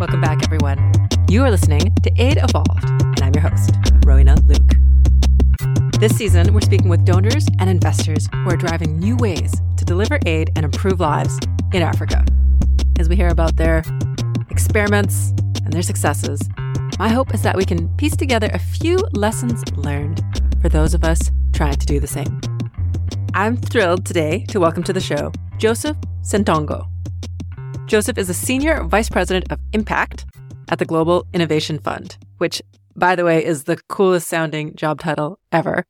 Welcome back, everyone. You are listening to Aid Evolved, and I'm your host, Rowena Luke. This season, we're speaking with donors and investors who are driving new ways to deliver aid and improve lives in Africa. As we hear about their experiments and their successes, my hope is that we can piece together a few lessons learned for those of us trying to do the same. I'm thrilled today to welcome to the show Joseph Ssentongo. Joseph is a senior vice president of impact at the Global Innovation Fund, which, by the way, is the coolest sounding job title ever.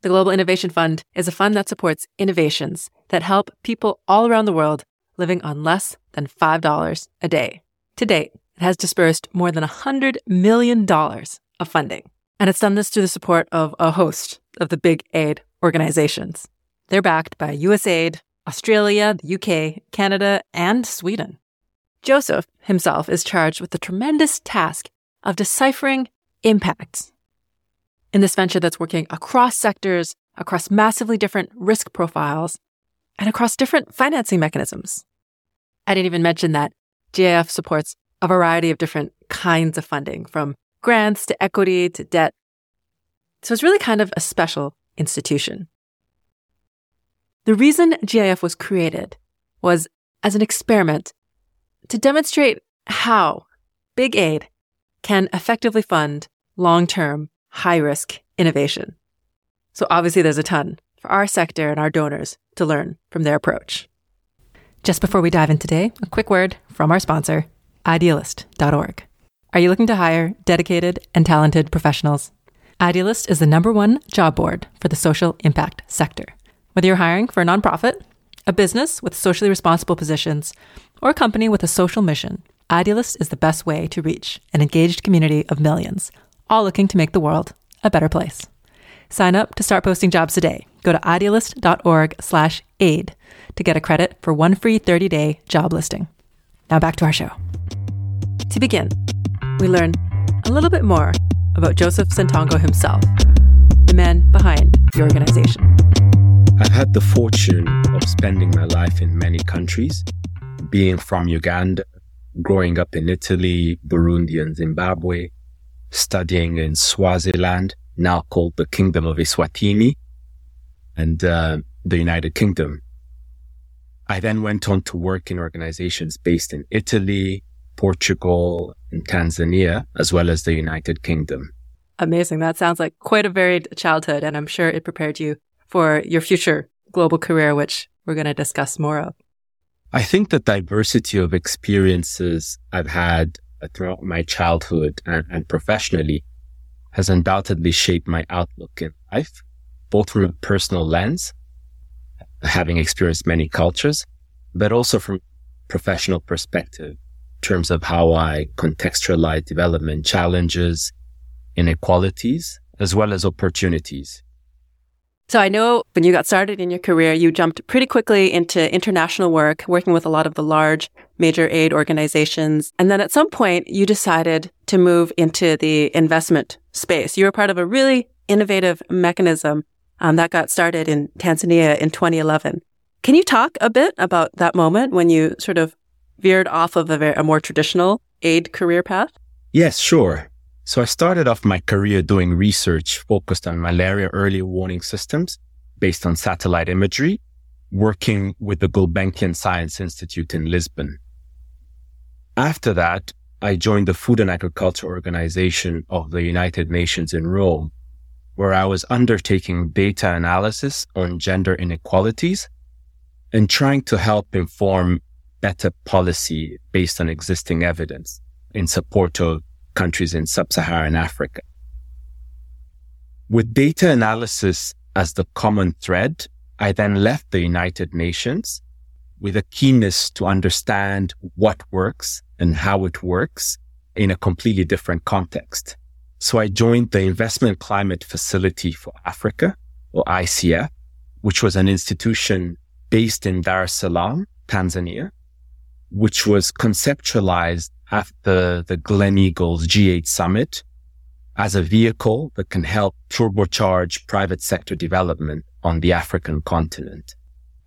The Global Innovation Fund is a fund that supports innovations that help people all around the world living on less than $5 a day. To date, it has dispersed more than $100 million of funding. And it's done this through the support of a host of the big aid organizations. They're backed by USAID, Australia, the UK, Canada, and Sweden. Joseph himself is charged with the tremendous task of deciphering impacts in this venture that's working across sectors, across massively different risk profiles, and across different financing mechanisms. I didn't even mention that GIF supports a variety of different kinds of funding, from grants to equity to debt. So it's really kind of a special institution. The reason GIF was created was as an experiment to demonstrate how big aid can effectively fund long term, high risk innovation. So obviously, there's a ton for our sector and our donors to learn from their approach. Just before we dive in today, a quick word from our sponsor, Idealist.org. Are you looking to hire dedicated and talented professionals? Idealist is the number one job board for the social impact sector. Whether you're hiring for a nonprofit, a business with socially responsible positions, or a company with a social mission, Idealist is the best way to reach an engaged community of millions, all looking to make the world a better place. Sign up to start posting jobs today. Go to idealist.org/aid to get a credit for one free 30-day job listing. Now back to our show. To begin, we learn a little bit more about Joseph Ssentongo himself, the man behind the organization. I've had the fortune of spending my life in many countries, being from Uganda, growing up in Italy, Burundi, and Zimbabwe, studying in Swaziland, now called the Kingdom of Eswatini, and uh, the United Kingdom. I then went on to work in organizations based in Italy, Portugal, and Tanzania, as well as the United Kingdom. Amazing. That sounds like quite a varied childhood, and I'm sure it prepared you for your future global career, which we're going to discuss more of. I think the diversity of experiences I've had throughout my childhood and, and professionally has undoubtedly shaped my outlook in life, both from a personal lens, having experienced many cultures, but also from professional perspective in terms of how I contextualize development challenges, inequalities, as well as opportunities. So I know when you got started in your career, you jumped pretty quickly into international work, working with a lot of the large major aid organizations. And then at some point, you decided to move into the investment space. You were part of a really innovative mechanism um, that got started in Tanzania in 2011. Can you talk a bit about that moment when you sort of veered off of a, very, a more traditional aid career path? Yes, sure. So I started off my career doing research focused on malaria early warning systems based on satellite imagery, working with the Gulbenkian Science Institute in Lisbon. After that, I joined the Food and Agriculture Organization of the United Nations in Rome, where I was undertaking data analysis on gender inequalities and trying to help inform better policy based on existing evidence in support of countries in sub-Saharan Africa. With data analysis as the common thread, I then left the United Nations with a keenness to understand what works and how it works in a completely different context. So I joined the Investment Climate Facility for Africa, or ICF, which was an institution based in Dar es Salaam, Tanzania, which was conceptualized after the Gleneagles G8 summit as a vehicle that can help turbocharge private sector development on the African continent.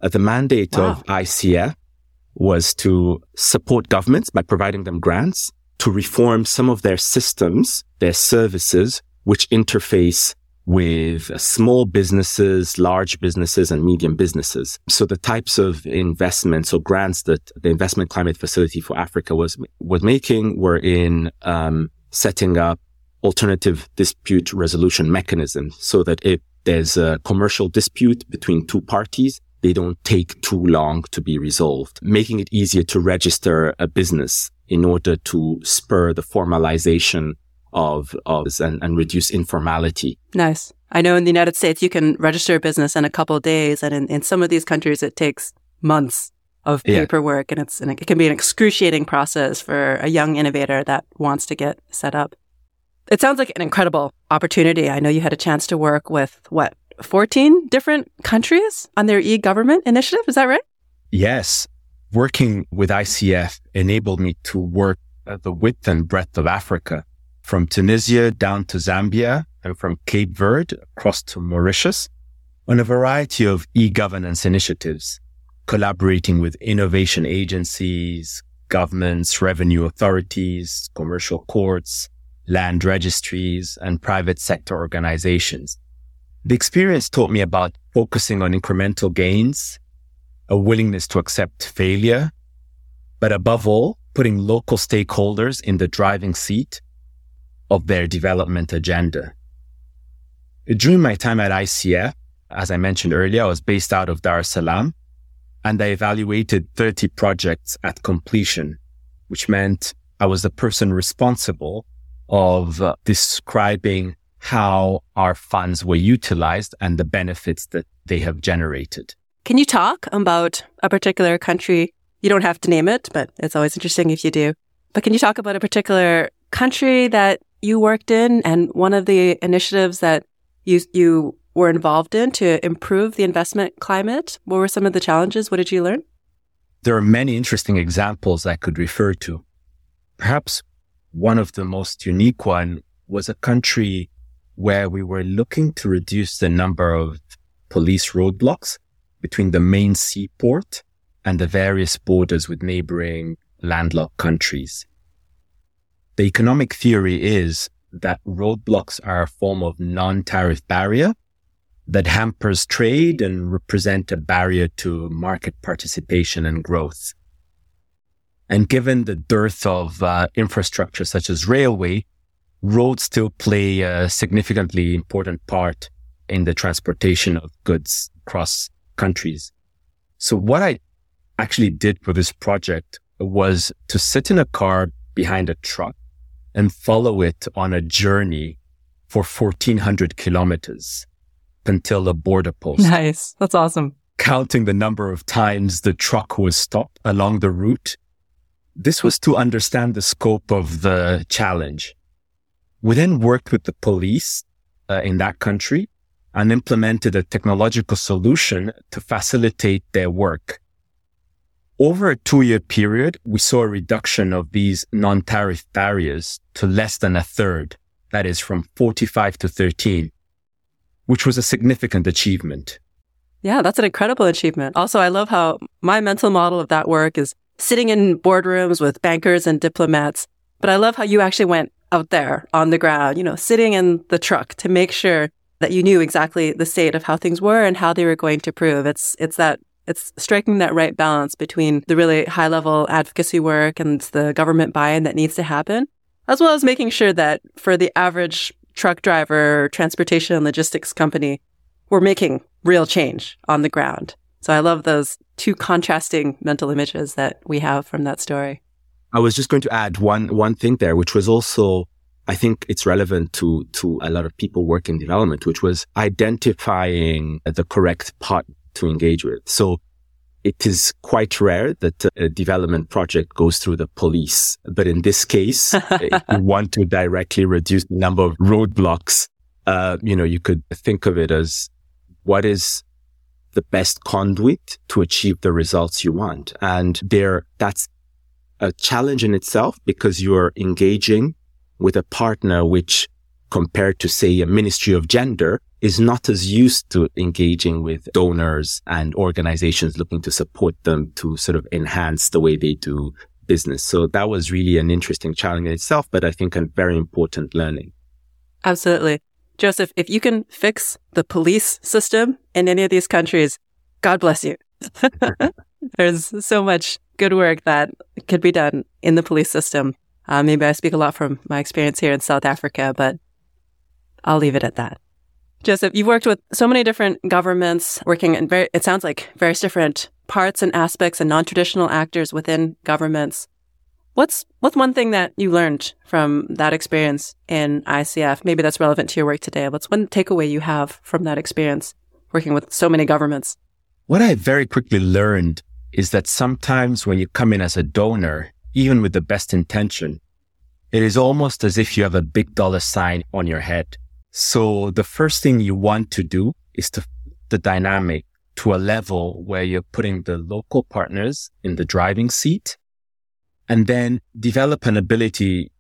Uh, the mandate wow. of ICF was to support governments by providing them grants to reform some of their systems, their services, which interface with small businesses, large businesses and medium businesses. So the types of investments or grants that the investment climate facility for Africa was, was making were in, um, setting up alternative dispute resolution mechanisms so that if there's a commercial dispute between two parties, they don't take too long to be resolved, making it easier to register a business in order to spur the formalization of, of and, and reduce informality. Nice. I know in the United States, you can register a business in a couple days. And in, in some of these countries, it takes months of paperwork yeah. and it's, and it can be an excruciating process for a young innovator that wants to get set up. It sounds like an incredible opportunity. I know you had a chance to work with what, 14 different countries on their e-government initiative. Is that right? Yes. Working with ICF enabled me to work at the width and breadth of Africa from Tunisia down to Zambia and from Cape Verde across to Mauritius on a variety of e-governance initiatives, collaborating with innovation agencies, governments, revenue authorities, commercial courts, land registries, and private sector organizations. The experience taught me about focusing on incremental gains, a willingness to accept failure, but above all, putting local stakeholders in the driving seat of their development agenda. During my time at ICF, as I mentioned earlier, I was based out of Dar es Salaam and I evaluated 30 projects at completion, which meant I was the person responsible of uh, describing how our funds were utilized and the benefits that they have generated. Can you talk about a particular country? You don't have to name it, but it's always interesting if you do. But can you talk about a particular country that you worked in and one of the initiatives that you, you were involved in to improve the investment climate? What were some of the challenges? What did you learn? There are many interesting examples I could refer to. Perhaps one of the most unique one was a country where we were looking to reduce the number of police roadblocks between the main seaport and the various borders with neighboring landlocked countries. The economic theory is that roadblocks are a form of non-tariff barrier that hampers trade and represent a barrier to market participation and growth. And given the dearth of uh, infrastructure such as railway, roads still play a significantly important part in the transportation of goods across countries. So what I actually did for this project was to sit in a car behind a truck and follow it on a journey for 1400 kilometers until the border post. Nice. That's awesome. Counting the number of times the truck was stopped along the route. This was to understand the scope of the challenge. We then worked with the police uh, in that country and implemented a technological solution to facilitate their work. Over a two year period, we saw a reduction of these non-tariff barriers to less than a third. That is from 45 to 13, which was a significant achievement. Yeah, that's an incredible achievement. Also, I love how my mental model of that work is sitting in boardrooms with bankers and diplomats. But I love how you actually went out there on the ground, you know, sitting in the truck to make sure that you knew exactly the state of how things were and how they were going to prove. It's, it's that it's striking that right balance between the really high level advocacy work and the government buy-in that needs to happen, as well as making sure that for the average truck driver, transportation and logistics company, we're making real change on the ground. So I love those two contrasting mental images that we have from that story. I was just going to add one, one thing there, which was also, I think it's relevant to, to a lot of people working development, which was identifying the correct part to engage with. So it is quite rare that a development project goes through the police. But in this case, if you want to directly reduce the number of roadblocks, uh, you know, you could think of it as what is the best conduit to achieve the results you want. And there, that's a challenge in itself because you're engaging with a partner which compared to say a ministry of gender is not as used to engaging with donors and organizations looking to support them to sort of enhance the way they do business. So that was really an interesting challenge in itself, but I think a very important learning. Absolutely. Joseph, if you can fix the police system in any of these countries, God bless you. There's so much good work that could be done in the police system. Uh, maybe I speak a lot from my experience here in South Africa, but I'll leave it at that. Joseph, you've worked with so many different governments, working in very, it sounds like various different parts and aspects and non-traditional actors within governments. What's, what's one thing that you learned from that experience in ICF? Maybe that's relevant to your work today. What's one takeaway you have from that experience working with so many governments? What I very quickly learned is that sometimes when you come in as a donor, even with the best intention, it is almost as if you have a big dollar sign on your head. So the first thing you want to do is to the dynamic to a level where you're putting the local partners in the driving seat and then develop an ability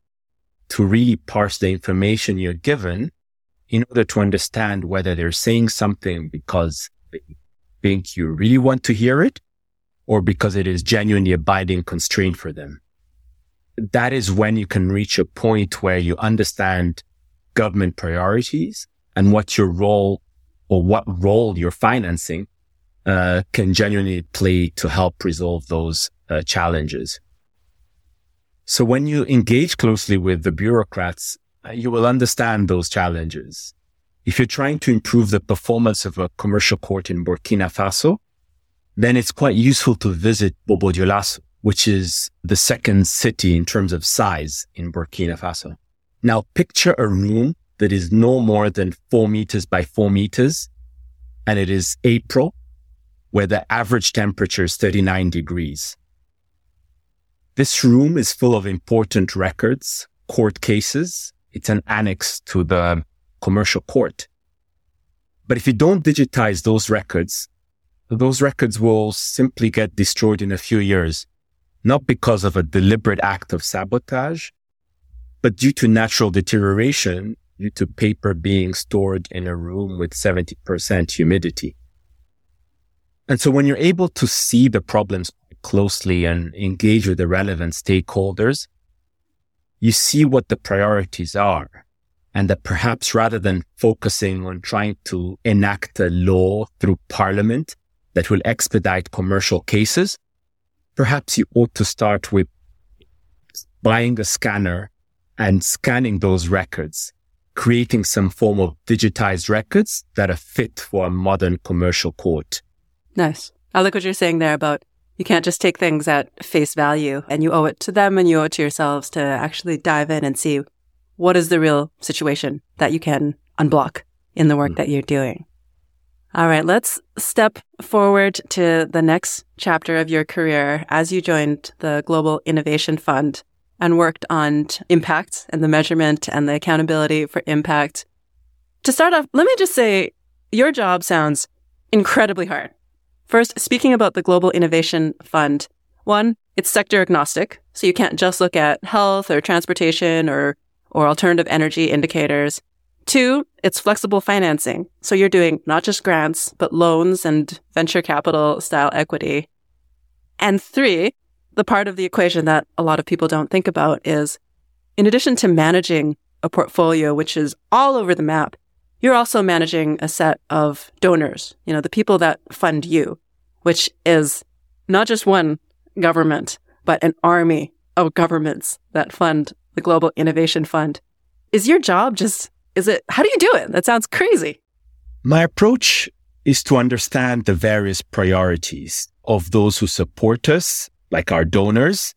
to really parse the information you're given in order to understand whether they're saying something because they think you really want to hear it or because it is genuinely a binding constraint for them. That is when you can reach a point where you understand government priorities and what your role or what role you're financing uh, can genuinely play to help resolve those uh, challenges. So when you engage closely with the bureaucrats, uh, you will understand those challenges. If you're trying to improve the performance of a commercial court in Burkina Faso, then it's quite useful to visit Bobo Dioulasso, which is the second city in terms of size in Burkina Faso. Now picture a room that is no more than four meters by four meters. And it is April where the average temperature is 39 degrees. This room is full of important records, court cases. It's an annex to the commercial court. But if you don't digitize those records, those records will simply get destroyed in a few years, not because of a deliberate act of sabotage, but due to natural deterioration due to paper being stored in a room with 70% humidity. And so when you're able to see the problems closely and engage with the relevant stakeholders, you see what the priorities are. And that perhaps rather than focusing on trying to enact a law through parliament that will expedite commercial cases, perhaps you ought to start with buying a scanner and scanning those records, creating some form of digitized records that are fit for a modern commercial court. Nice. I like what you're saying there about you can't just take things at face value and you owe it to them and you owe it to yourselves to actually dive in and see what is the real situation that you can unblock in the work mm. that you're doing. All right, let's step forward to the next chapter of your career as you joined the Global Innovation Fund and worked on impact and the measurement and the accountability for impact. To start off, let me just say your job sounds incredibly hard. First, speaking about the Global Innovation Fund, one, it's sector agnostic. So you can't just look at health or transportation or, or alternative energy indicators. Two, it's flexible financing. So you're doing not just grants, but loans and venture capital style equity. And three, the part of the equation that a lot of people don't think about is in addition to managing a portfolio, which is all over the map, you're also managing a set of donors, you know, the people that fund you, which is not just one government, but an army of governments that fund the Global Innovation Fund. Is your job just, is it, how do you do it? That sounds crazy. My approach is to understand the various priorities of those who support us like our donors,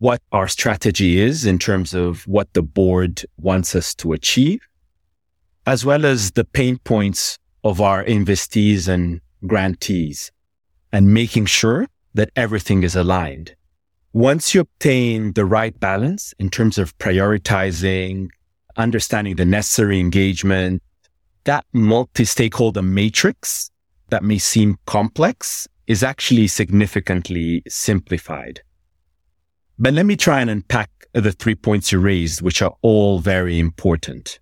what our strategy is in terms of what the board wants us to achieve, as well as the pain points of our investees and grantees and making sure that everything is aligned. Once you obtain the right balance in terms of prioritizing, understanding the necessary engagement, that multi-stakeholder matrix that may seem complex is actually significantly simplified. But let me try and unpack the three points you raised, which are all very important.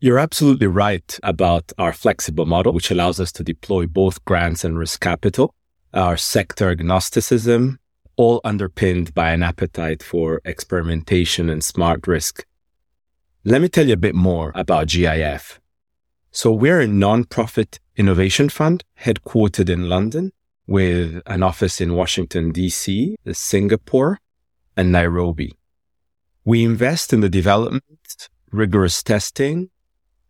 You're absolutely right about our flexible model, which allows us to deploy both grants and risk capital, our sector agnosticism, all underpinned by an appetite for experimentation and smart risk. Let me tell you a bit more about GIF. So we're a non-profit innovation fund headquartered in London with an office in Washington, DC, Singapore, and Nairobi. We invest in the development, rigorous testing,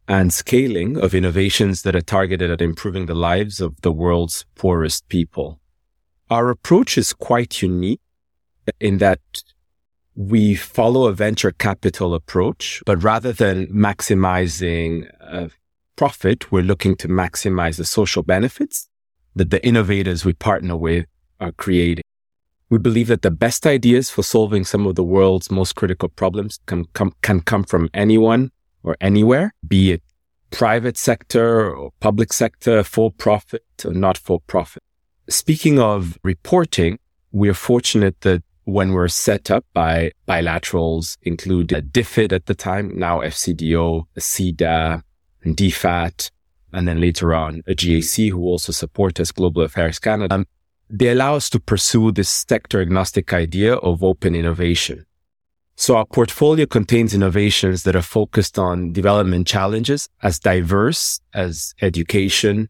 and scaling of innovations that are targeted at improving the lives of the world's poorest people. Our approach is quite unique in that we follow a venture capital approach, but rather than maximizing uh, profit, we're looking to maximize the social benefits that the innovators we partner with are creating. We believe that the best ideas for solving some of the world's most critical problems can come, can come from anyone or anywhere, be it private sector or public sector, for profit or not for profit. Speaking of reporting, we are fortunate that when we're set up by bilaterals include DFID at the time, now FCDO, a CIDA, and DFAT, and then later on a GAC who also support us, Global Affairs Canada. Um, they allow us to pursue this sector agnostic idea of open innovation. So our portfolio contains innovations that are focused on development challenges as diverse as education,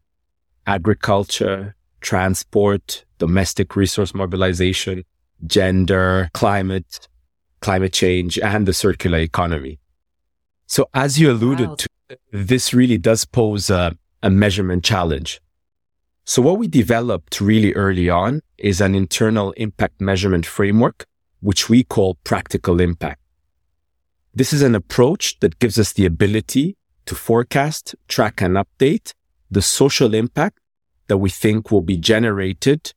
agriculture, transport, domestic resource mobilization, gender, climate, climate change, and the circular economy. So as you alluded wow. to, this really does pose a, a measurement challenge. So what we developed really early on is an internal impact measurement framework which we call practical impact. This is an approach that gives us the ability to forecast, track and update the social impact that we think will be generated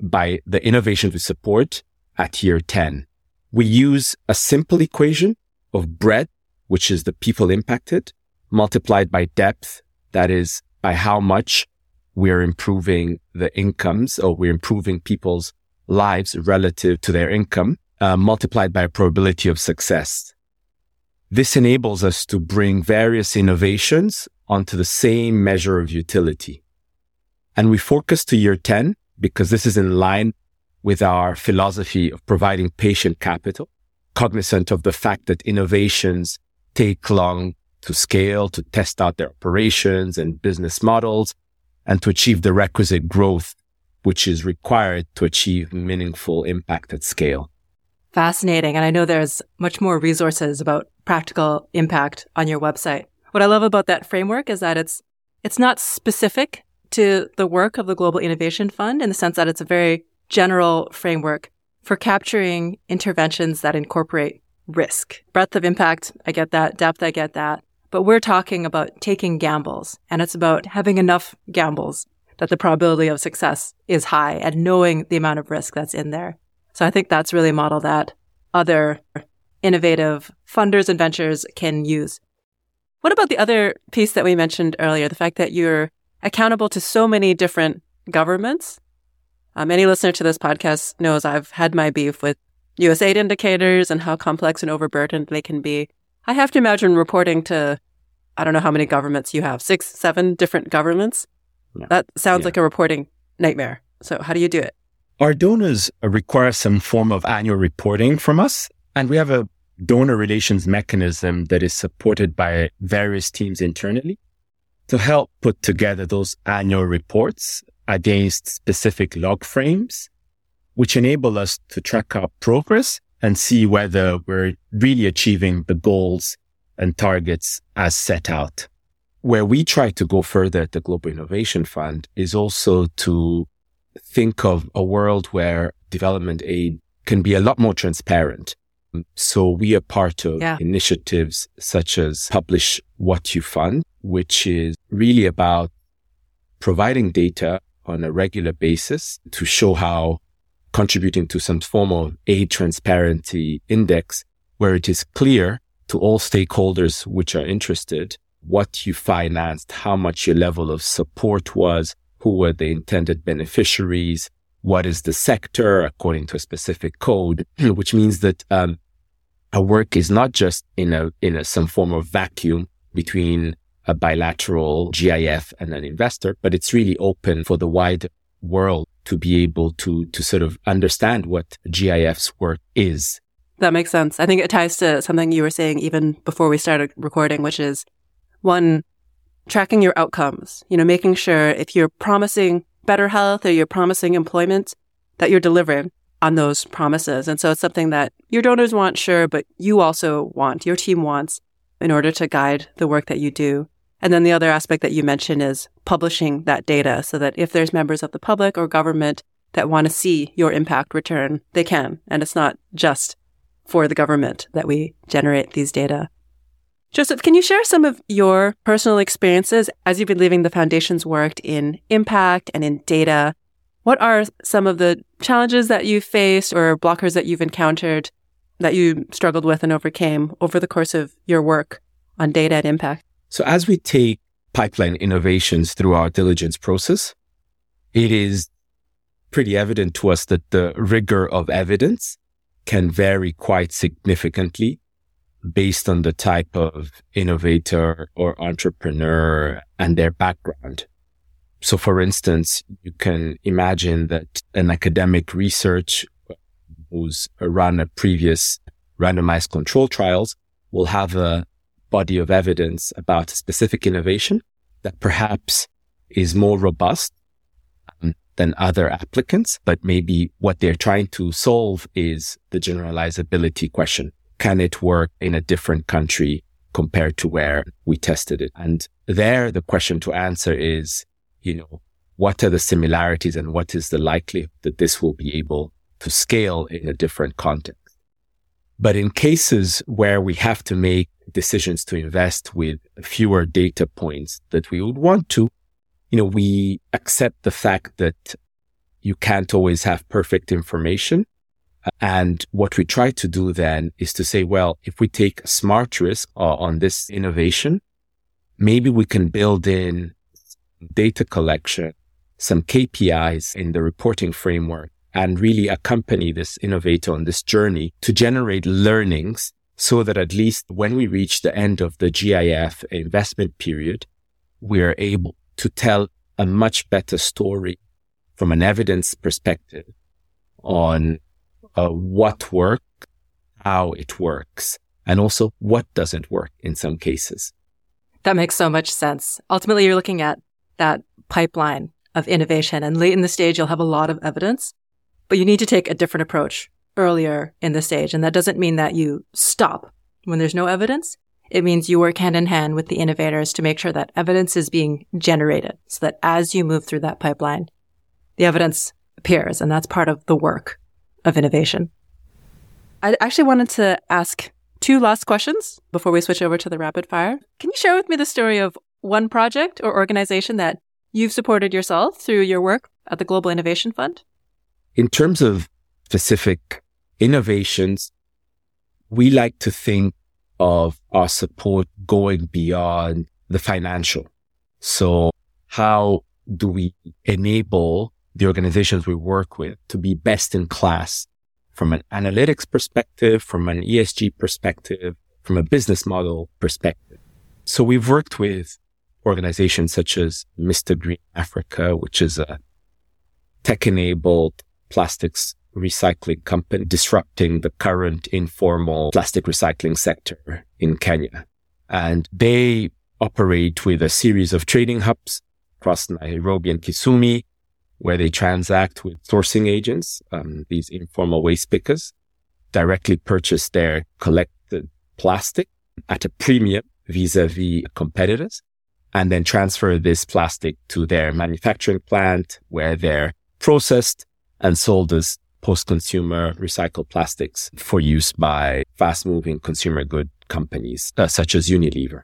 by the innovation we support at year 10. We use a simple equation of breadth, which is the people impacted, multiplied by depth, that is by how much we're improving the incomes or we're improving people's lives relative to their income uh, multiplied by a probability of success. This enables us to bring various innovations onto the same measure of utility. And we focus to year 10 because this is in line with our philosophy of providing patient capital, cognizant of the fact that innovations take long to scale, to test out their operations and business models, and to achieve the requisite growth, which is required to achieve meaningful impact at scale. Fascinating. And I know there's much more resources about practical impact on your website. What I love about that framework is that it's, it's not specific to the work of the Global Innovation Fund in the sense that it's a very general framework for capturing interventions that incorporate risk. Breadth of impact, I get that. Depth, I get that. But we're talking about taking gambles and it's about having enough gambles that the probability of success is high and knowing the amount of risk that's in there. So I think that's really a model that other innovative funders and ventures can use. What about the other piece that we mentioned earlier? The fact that you're accountable to so many different governments. Um, any listener to this podcast knows I've had my beef with USAID indicators and how complex and overburdened they can be. I have to imagine reporting to, I don't know how many governments you have, six, seven different governments. Yeah. That sounds yeah. like a reporting nightmare. So how do you do it? Our donors require some form of annual reporting from us, and we have a donor relations mechanism that is supported by various teams internally to help put together those annual reports against specific log frames, which enable us to track our progress and see whether we're really achieving the goals and targets as set out. Where we try to go further at the Global Innovation Fund is also to think of a world where development aid can be a lot more transparent. So we are part of yeah. initiatives such as Publish What You Fund, which is really about providing data on a regular basis to show how contributing to some form of aid transparency index where it is clear to all stakeholders which are interested what you financed, how much your level of support was, who were the intended beneficiaries, what is the sector according to a specific code, which means that um, work is not just in a in a, some form of vacuum between a bilateral GIF and an investor, but it's really open for the wide world to be able to, to sort of understand what GIF's work is. That makes sense. I think it ties to something you were saying even before we started recording, which is one, tracking your outcomes, you know, making sure if you're promising better health or you're promising employment, that you're delivering on those promises. And so it's something that your donors want, sure, but you also want, your team wants in order to guide the work that you do. And then the other aspect that you mentioned is publishing that data so that if there's members of the public or government that want to see your impact return, they can. And it's not just for the government that we generate these data. Joseph, can you share some of your personal experiences as you've been leaving the foundation's work in impact and in data? What are some of the challenges that you've faced or blockers that you've encountered that you struggled with and overcame over the course of your work on data and impact? So as we take pipeline innovations through our diligence process, it is pretty evident to us that the rigor of evidence can vary quite significantly based on the type of innovator or entrepreneur and their background. So for instance, you can imagine that an academic research who's run a previous randomized control trials will have a body of evidence about a specific innovation that perhaps is more robust um, than other applicants, but maybe what they're trying to solve is the generalizability question. Can it work in a different country compared to where we tested it? And there, the question to answer is, you know, what are the similarities and what is the likelihood that this will be able to scale in a different context? But in cases where we have to make decisions to invest with fewer data points that we would want to, you know, we accept the fact that you can't always have perfect information. And what we try to do then is to say, well, if we take a smart risk uh, on this innovation, maybe we can build in data collection, some KPIs in the reporting framework and really accompany this innovator on this journey to generate learnings so that at least when we reach the end of the GIF investment period, we are able to tell a much better story from an evidence perspective on uh, what works, how it works, and also what doesn't work in some cases. That makes so much sense. Ultimately, you're looking at that pipeline of innovation and late in the stage, you'll have a lot of evidence, but you need to take a different approach earlier in the stage. And that doesn't mean that you stop when there's no evidence. It means you work hand in hand with the innovators to make sure that evidence is being generated so that as you move through that pipeline, the evidence appears. And that's part of the work of innovation. I actually wanted to ask two last questions before we switch over to the rapid fire. Can you share with me the story of one project or organization that you've supported yourself through your work at the Global Innovation Fund? In terms of specific innovations, we like to think of our support going beyond the financial. So how do we enable the organizations we work with to be best in class from an analytics perspective, from an ESG perspective, from a business model perspective? So we've worked with organizations such as Mr. Green Africa, which is a tech enabled plastics recycling company disrupting the current informal plastic recycling sector in Kenya. And they operate with a series of trading hubs across Nairobi and Kisumu, where they transact with sourcing agents, um, these informal waste pickers, directly purchase their collected plastic at a premium vis-a-vis competitors, and then transfer this plastic to their manufacturing plant where they're processed and sold as post-consumer recycled plastics for use by fast-moving consumer good companies uh, such as Unilever.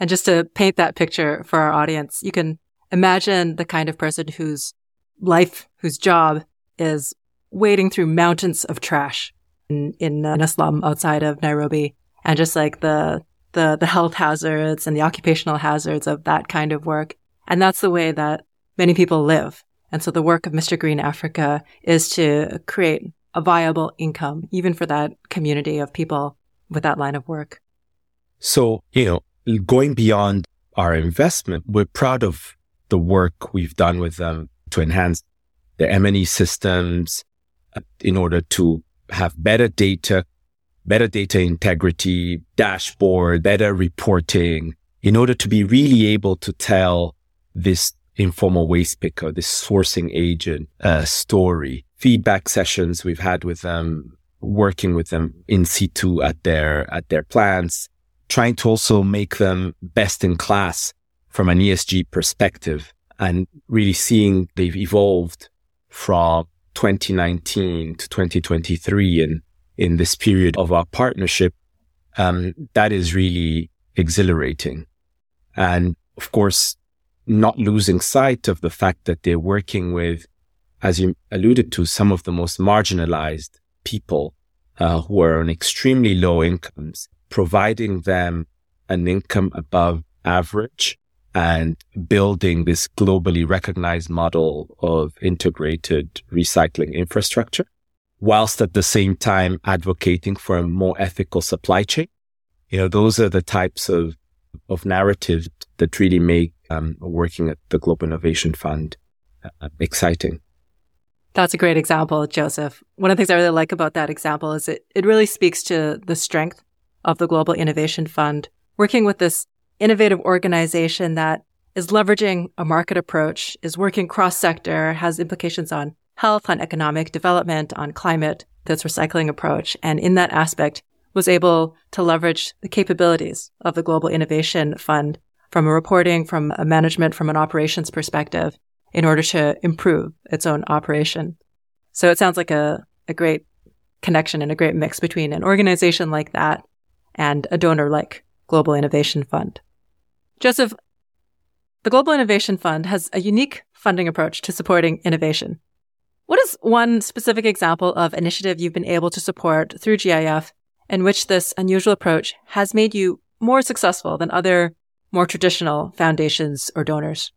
And just to paint that picture for our audience, you can imagine the kind of person whose life, whose job is wading through mountains of trash in, in a slum outside of Nairobi. And just like the, the, the health hazards and the occupational hazards of that kind of work. And that's the way that many people live and so the work of Mr. Green Africa is to create a viable income, even for that community of people with that line of work. So, you know, going beyond our investment, we're proud of the work we've done with them to enhance the M&E systems uh, in order to have better data, better data integrity, dashboard, better reporting, in order to be really able to tell this informal waste picker, this sourcing agent uh, story. Feedback sessions we've had with them, working with them in situ at their at their plants, trying to also make them best in class from an ESG perspective, and really seeing they've evolved from 2019 to 2023 and in this period of our partnership, um, that is really exhilarating. And of course, not losing sight of the fact that they're working with, as you alluded to, some of the most marginalized people uh, who are on extremely low incomes, providing them an income above average and building this globally recognized model of integrated recycling infrastructure, whilst at the same time advocating for a more ethical supply chain. You know, those are the types of, of narratives that really make um, working at the Global Innovation Fund uh, exciting. That's a great example, Joseph. One of the things I really like about that example is it, it really speaks to the strength of the Global Innovation Fund, working with this innovative organization that is leveraging a market approach, is working cross sector, has implications on health, on economic development, on climate, this recycling approach. And in that aspect, was able to leverage the capabilities of the Global Innovation Fund from a reporting, from a management, from an operations perspective in order to improve its own operation. So it sounds like a, a great connection and a great mix between an organization like that and a donor like Global Innovation Fund. Joseph, the Global Innovation Fund has a unique funding approach to supporting innovation. What is one specific example of initiative you've been able to support through GIF in which this unusual approach has made you more successful than other more traditional foundations or donors?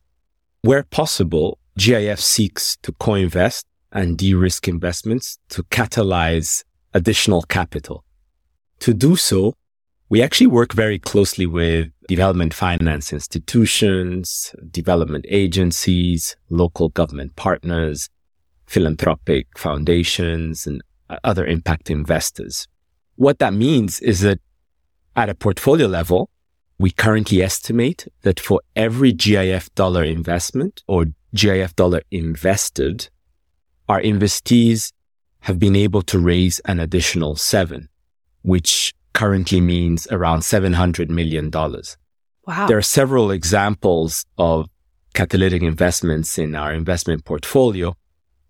Where possible, GIF seeks to co-invest and de-risk investments to catalyze additional capital. To do so, we actually work very closely with development finance institutions, development agencies, local government partners, philanthropic foundations, and other impact investors. What that means is that at a portfolio level, we currently estimate that for every GIF dollar investment or GIF dollar invested, our investees have been able to raise an additional seven, which currently means around $700 million. Wow. There are several examples of catalytic investments in our investment portfolio.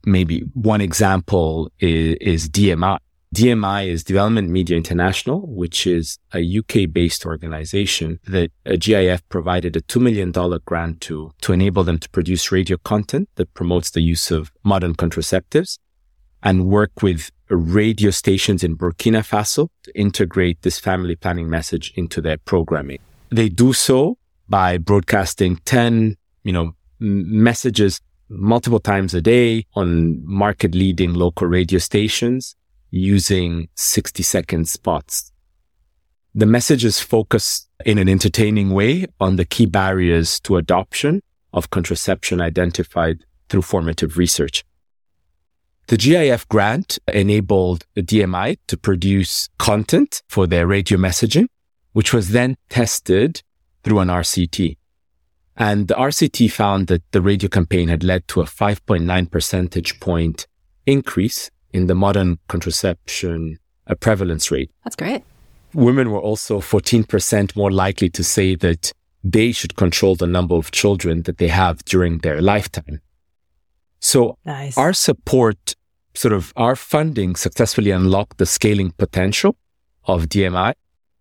Maybe one example is, is DMI. DMI is Development Media International, which is a UK based organization that uh, a GIF provided a $2 million grant to, to enable them to produce radio content that promotes the use of modern contraceptives and work with radio stations in Burkina Faso to integrate this family planning message into their programming. They do so by broadcasting 10, you know, messages multiple times a day on market leading local radio stations using 60 second spots. The messages focus in an entertaining way on the key barriers to adoption of contraception identified through formative research. The GIF grant enabled the DMI to produce content for their radio messaging, which was then tested through an RCT. And the RCT found that the radio campaign had led to a 5.9 percentage point increase in the modern contraception uh, prevalence rate. That's great. Women were also 14% more likely to say that they should control the number of children that they have during their lifetime. So nice. our support, sort of our funding successfully unlocked the scaling potential of DMI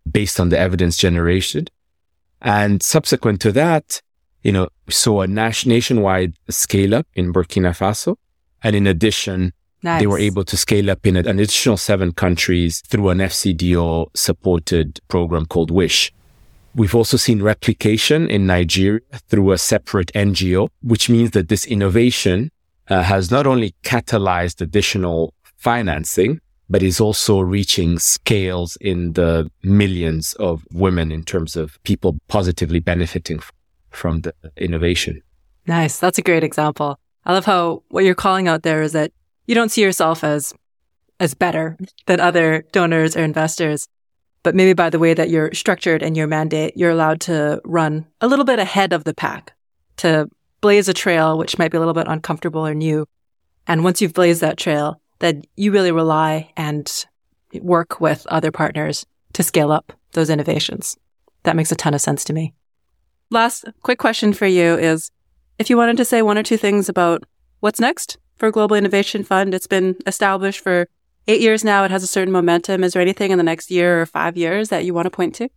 based on the evidence generated. And subsequent to that, you know, saw a nationwide scale up in Burkina Faso. And in addition, nice. they were able to scale up in an additional seven countries through an FCDO supported program called WISH. We've also seen replication in Nigeria through a separate NGO, which means that this innovation uh, has not only catalyzed additional financing, but is also reaching scales in the millions of women in terms of people positively benefiting from the innovation. Nice. That's a great example. I love how what you're calling out there is that you don't see yourself as as better than other donors or investors. But maybe by the way that you're structured and your mandate, you're allowed to run a little bit ahead of the pack to blaze a trail, which might be a little bit uncomfortable or new. And once you've blazed that trail, then you really rely and work with other partners to scale up those innovations. That makes a ton of sense to me. Last quick question for you is if you wanted to say one or two things about what's next for Global Innovation Fund, it's been established for eight years now. It has a certain momentum. Is there anything in the next year or five years that you want to point to?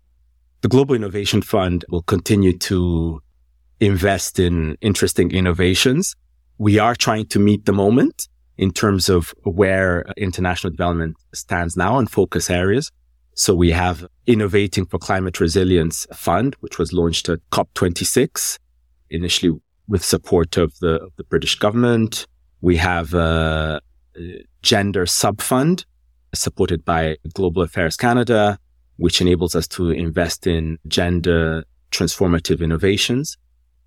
The Global Innovation Fund will continue to invest in interesting innovations. We are trying to meet the moment in terms of where international development stands now and focus areas. So we have Innovating for Climate Resilience Fund, which was launched at COP26, initially with support of the, of the British government. We have a, gender sub-fund supported by Global Affairs Canada, which enables us to invest in gender transformative innovations.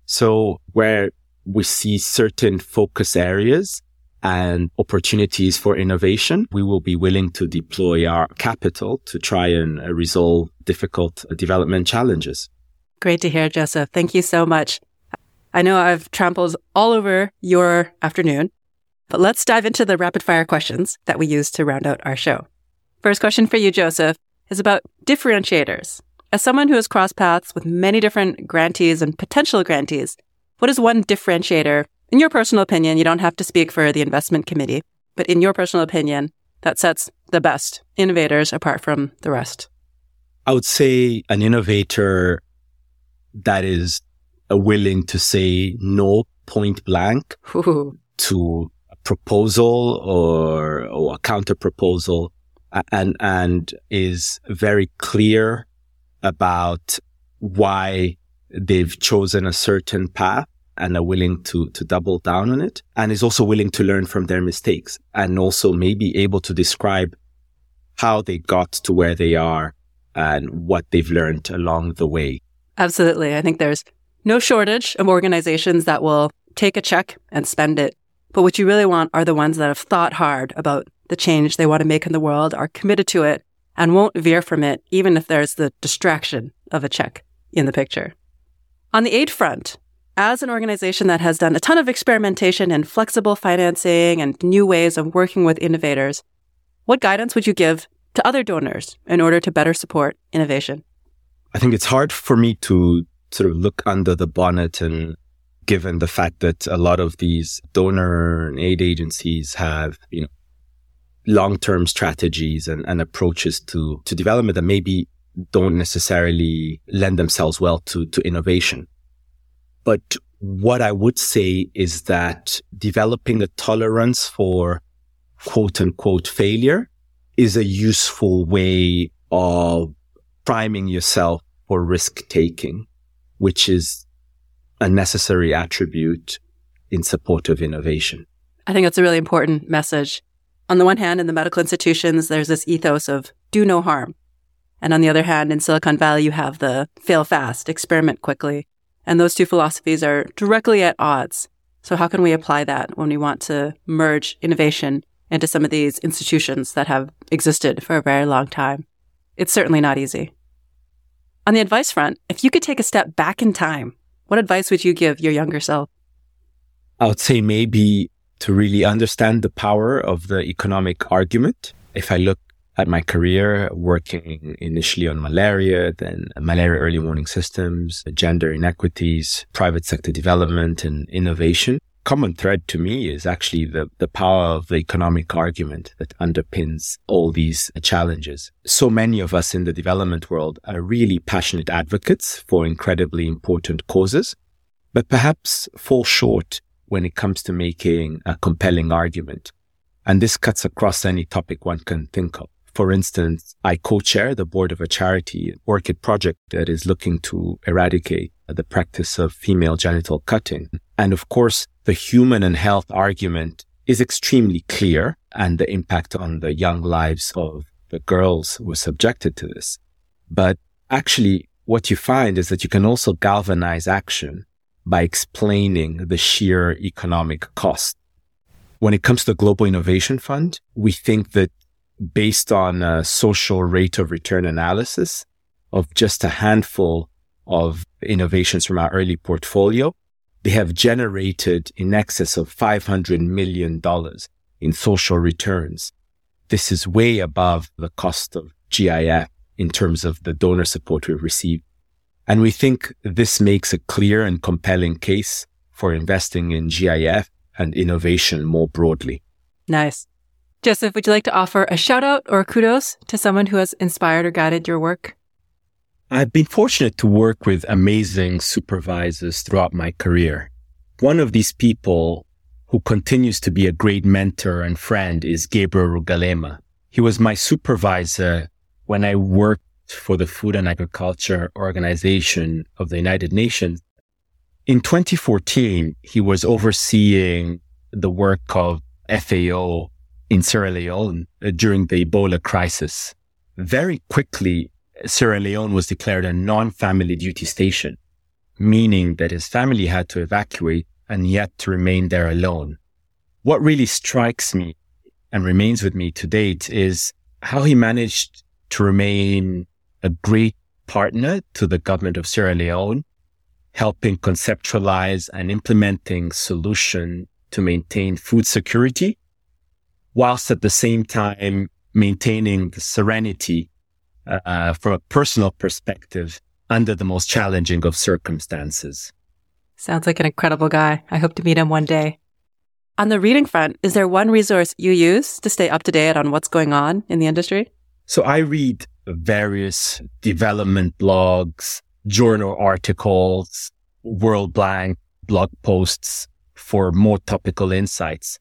So where we see certain focus areas and opportunities for innovation, we will be willing to deploy our capital to try and uh, resolve difficult development challenges. Great to hear, Joseph. Thank you so much. I know I've trampled all over your afternoon, but let's dive into the rapid fire questions that we use to round out our show. First question for you, Joseph, is about differentiators. As someone who has crossed paths with many different grantees and potential grantees, what is one differentiator, in your personal opinion? You don't have to speak for the investment committee, but in your personal opinion, that sets the best innovators apart from the rest? I would say an innovator that is willing to say no point blank Ooh. to proposal or, or a counter proposal and, and is very clear about why they've chosen a certain path and are willing to, to double down on it and is also willing to learn from their mistakes and also maybe able to describe how they got to where they are and what they've learned along the way. Absolutely. I think there's no shortage of organizations that will take a check and spend it. But what you really want are the ones that have thought hard about the change they want to make in the world, are committed to it, and won't veer from it, even if there's the distraction of a check in the picture. On the aid front, as an organization that has done a ton of experimentation in flexible financing and new ways of working with innovators, what guidance would you give to other donors in order to better support innovation? I think it's hard for me to sort of look under the bonnet and given the fact that a lot of these donor and aid agencies have, you know, long-term strategies and, and approaches to, to development that maybe don't necessarily lend themselves well to, to innovation. But what I would say is that developing a tolerance for quote unquote failure is a useful way of priming yourself for risk taking, which is a necessary attribute in support of innovation. I think that's a really important message on the one hand, in the medical institutions, there's this ethos of do no harm. And on the other hand, in Silicon Valley, you have the fail fast, experiment quickly. And those two philosophies are directly at odds. So how can we apply that when we want to merge innovation into some of these institutions that have existed for a very long time? It's certainly not easy. On the advice front, if you could take a step back in time, what advice would you give your younger self? I would say maybe to really understand the power of the economic argument. If I look at my career, working initially on malaria, then malaria early warning systems, gender inequities, private sector development and innovation. Common thread to me is actually the, the power of the economic argument that underpins all these challenges. So many of us in the development world are really passionate advocates for incredibly important causes, but perhaps fall short when it comes to making a compelling argument. And this cuts across any topic one can think of. For instance, I co-chair the board of a charity, Orchid Project, that is looking to eradicate the practice of female genital cutting. And of course, the human and health argument is extremely clear and the impact on the young lives of the girls who are subjected to this. But actually, what you find is that you can also galvanize action by explaining the sheer economic cost. When it comes to the Global Innovation Fund, we think that based on a social rate of return analysis of just a handful of innovations from our early portfolio, they have generated in excess of $500 million in social returns. This is way above the cost of GIF in terms of the donor support we've received. And we think this makes a clear and compelling case for investing in GIF and innovation more broadly. Nice. Joseph, would you like to offer a shout out or kudos to someone who has inspired or guided your work? I've been fortunate to work with amazing supervisors throughout my career. One of these people who continues to be a great mentor and friend is Gabriel Rugalema. He was my supervisor when I worked for the Food and Agriculture Organization of the United Nations. In 2014, he was overseeing the work of FAO in Sierra Leone uh, during the Ebola crisis. Very quickly, Sierra Leone was declared a non-family duty station, meaning that his family had to evacuate and yet to remain there alone. What really strikes me and remains with me to date is how he managed to remain a great partner to the government of Sierra Leone, helping conceptualize and implementing solution to maintain food security, whilst at the same time maintaining the serenity uh, from a personal perspective under the most challenging of circumstances. Sounds like an incredible guy. I hope to meet him one day. On the reading front, is there one resource you use to stay up to date on what's going on in the industry? So I read various development blogs, journal articles, World Bank blog posts for more topical insights.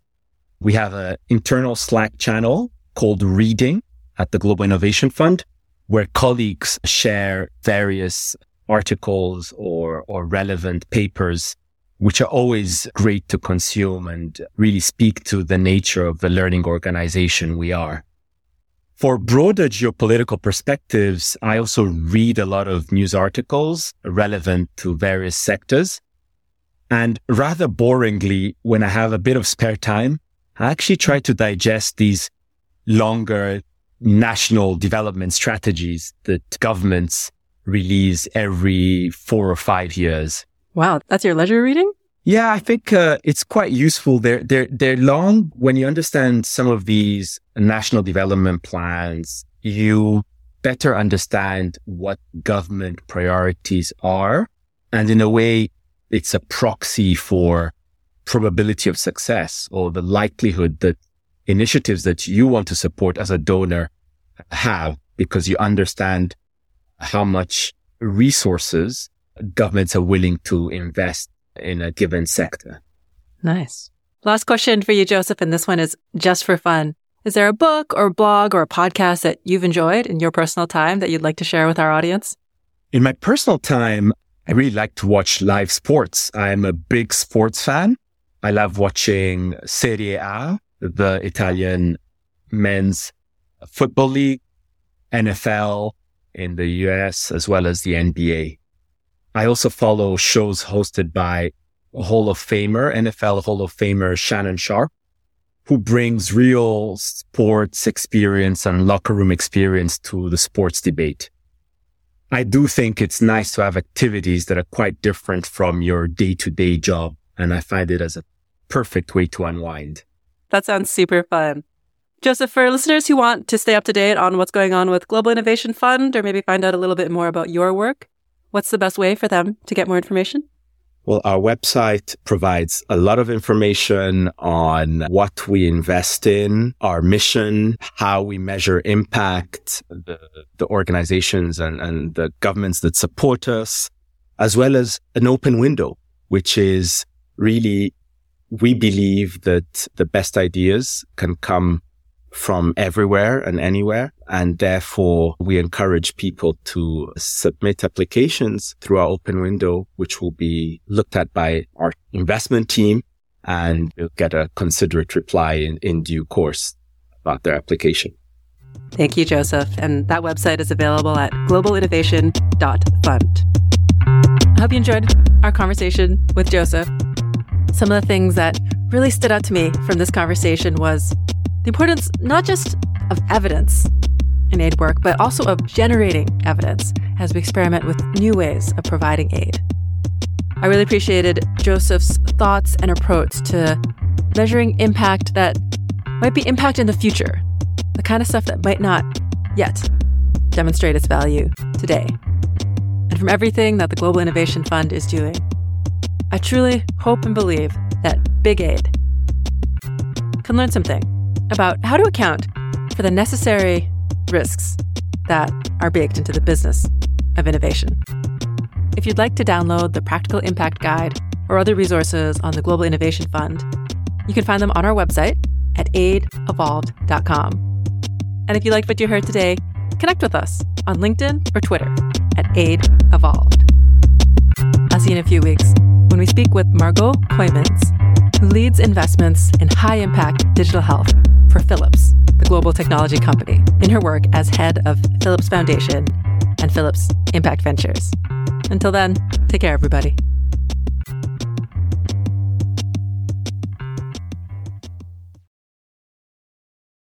We have an internal Slack channel called Reading at the Global Innovation Fund, where colleagues share various articles or, or relevant papers, which are always great to consume and really speak to the nature of the learning organization we are. For broader geopolitical perspectives, I also read a lot of news articles relevant to various sectors. And rather boringly, when I have a bit of spare time, I actually try to digest these longer national development strategies that governments release every four or five years. Wow, that's your leisure reading? Yeah, I think uh, it's quite useful. They're they're they're long. When you understand some of these national development plans, you better understand what government priorities are, and in a way, it's a proxy for probability of success or the likelihood that initiatives that you want to support as a donor have because you understand how much resources governments are willing to invest in a given sector. Nice. Last question for you, Joseph, and this one is just for fun. Is there a book or blog or a podcast that you've enjoyed in your personal time that you'd like to share with our audience? In my personal time, I really like to watch live sports. I'm a big sports fan. I love watching Serie A, the Italian men's football league, NFL in the US, as well as the NBA. I also follow shows hosted by Hall of Famer, NFL Hall of Famer Shannon Sharpe, who brings real sports experience and locker room experience to the sports debate. I do think it's nice to have activities that are quite different from your day to day job. And I find it as a perfect way to unwind. That sounds super fun. Joseph, for listeners who want to stay up to date on what's going on with Global Innovation Fund or maybe find out a little bit more about your work, What's the best way for them to get more information? Well, our website provides a lot of information on what we invest in, our mission, how we measure impact, the, the organizations and, and the governments that support us, as well as an open window, which is really, we believe that the best ideas can come from everywhere and anywhere. And therefore we encourage people to submit applications through our open window, which will be looked at by our investment team and you'll get a considerate reply in, in due course about their application. Thank you, Joseph. And that website is available at globalinnovation.fund. I hope you enjoyed our conversation with Joseph. Some of the things that really stood out to me from this conversation was the importance not just of evidence in aid work, but also of generating evidence as we experiment with new ways of providing aid. I really appreciated Joseph's thoughts and approach to measuring impact that might be impact in the future, the kind of stuff that might not yet demonstrate its value today. And from everything that the Global Innovation Fund is doing, I truly hope and believe that Big Aid can learn something about how to account for the necessary risks that are baked into the business of innovation. If you'd like to download the Practical Impact Guide or other resources on the Global Innovation Fund, you can find them on our website at aidevolved.com. And if you liked what you heard today, connect with us on LinkedIn or Twitter at aidevolved. I'll see you in a few weeks when we speak with Margot Cooijmans, who leads investments in high impact digital health for Philips, the global technology company, in her work as head of Philips Foundation and Philips Impact Ventures. Until then, take care, everybody.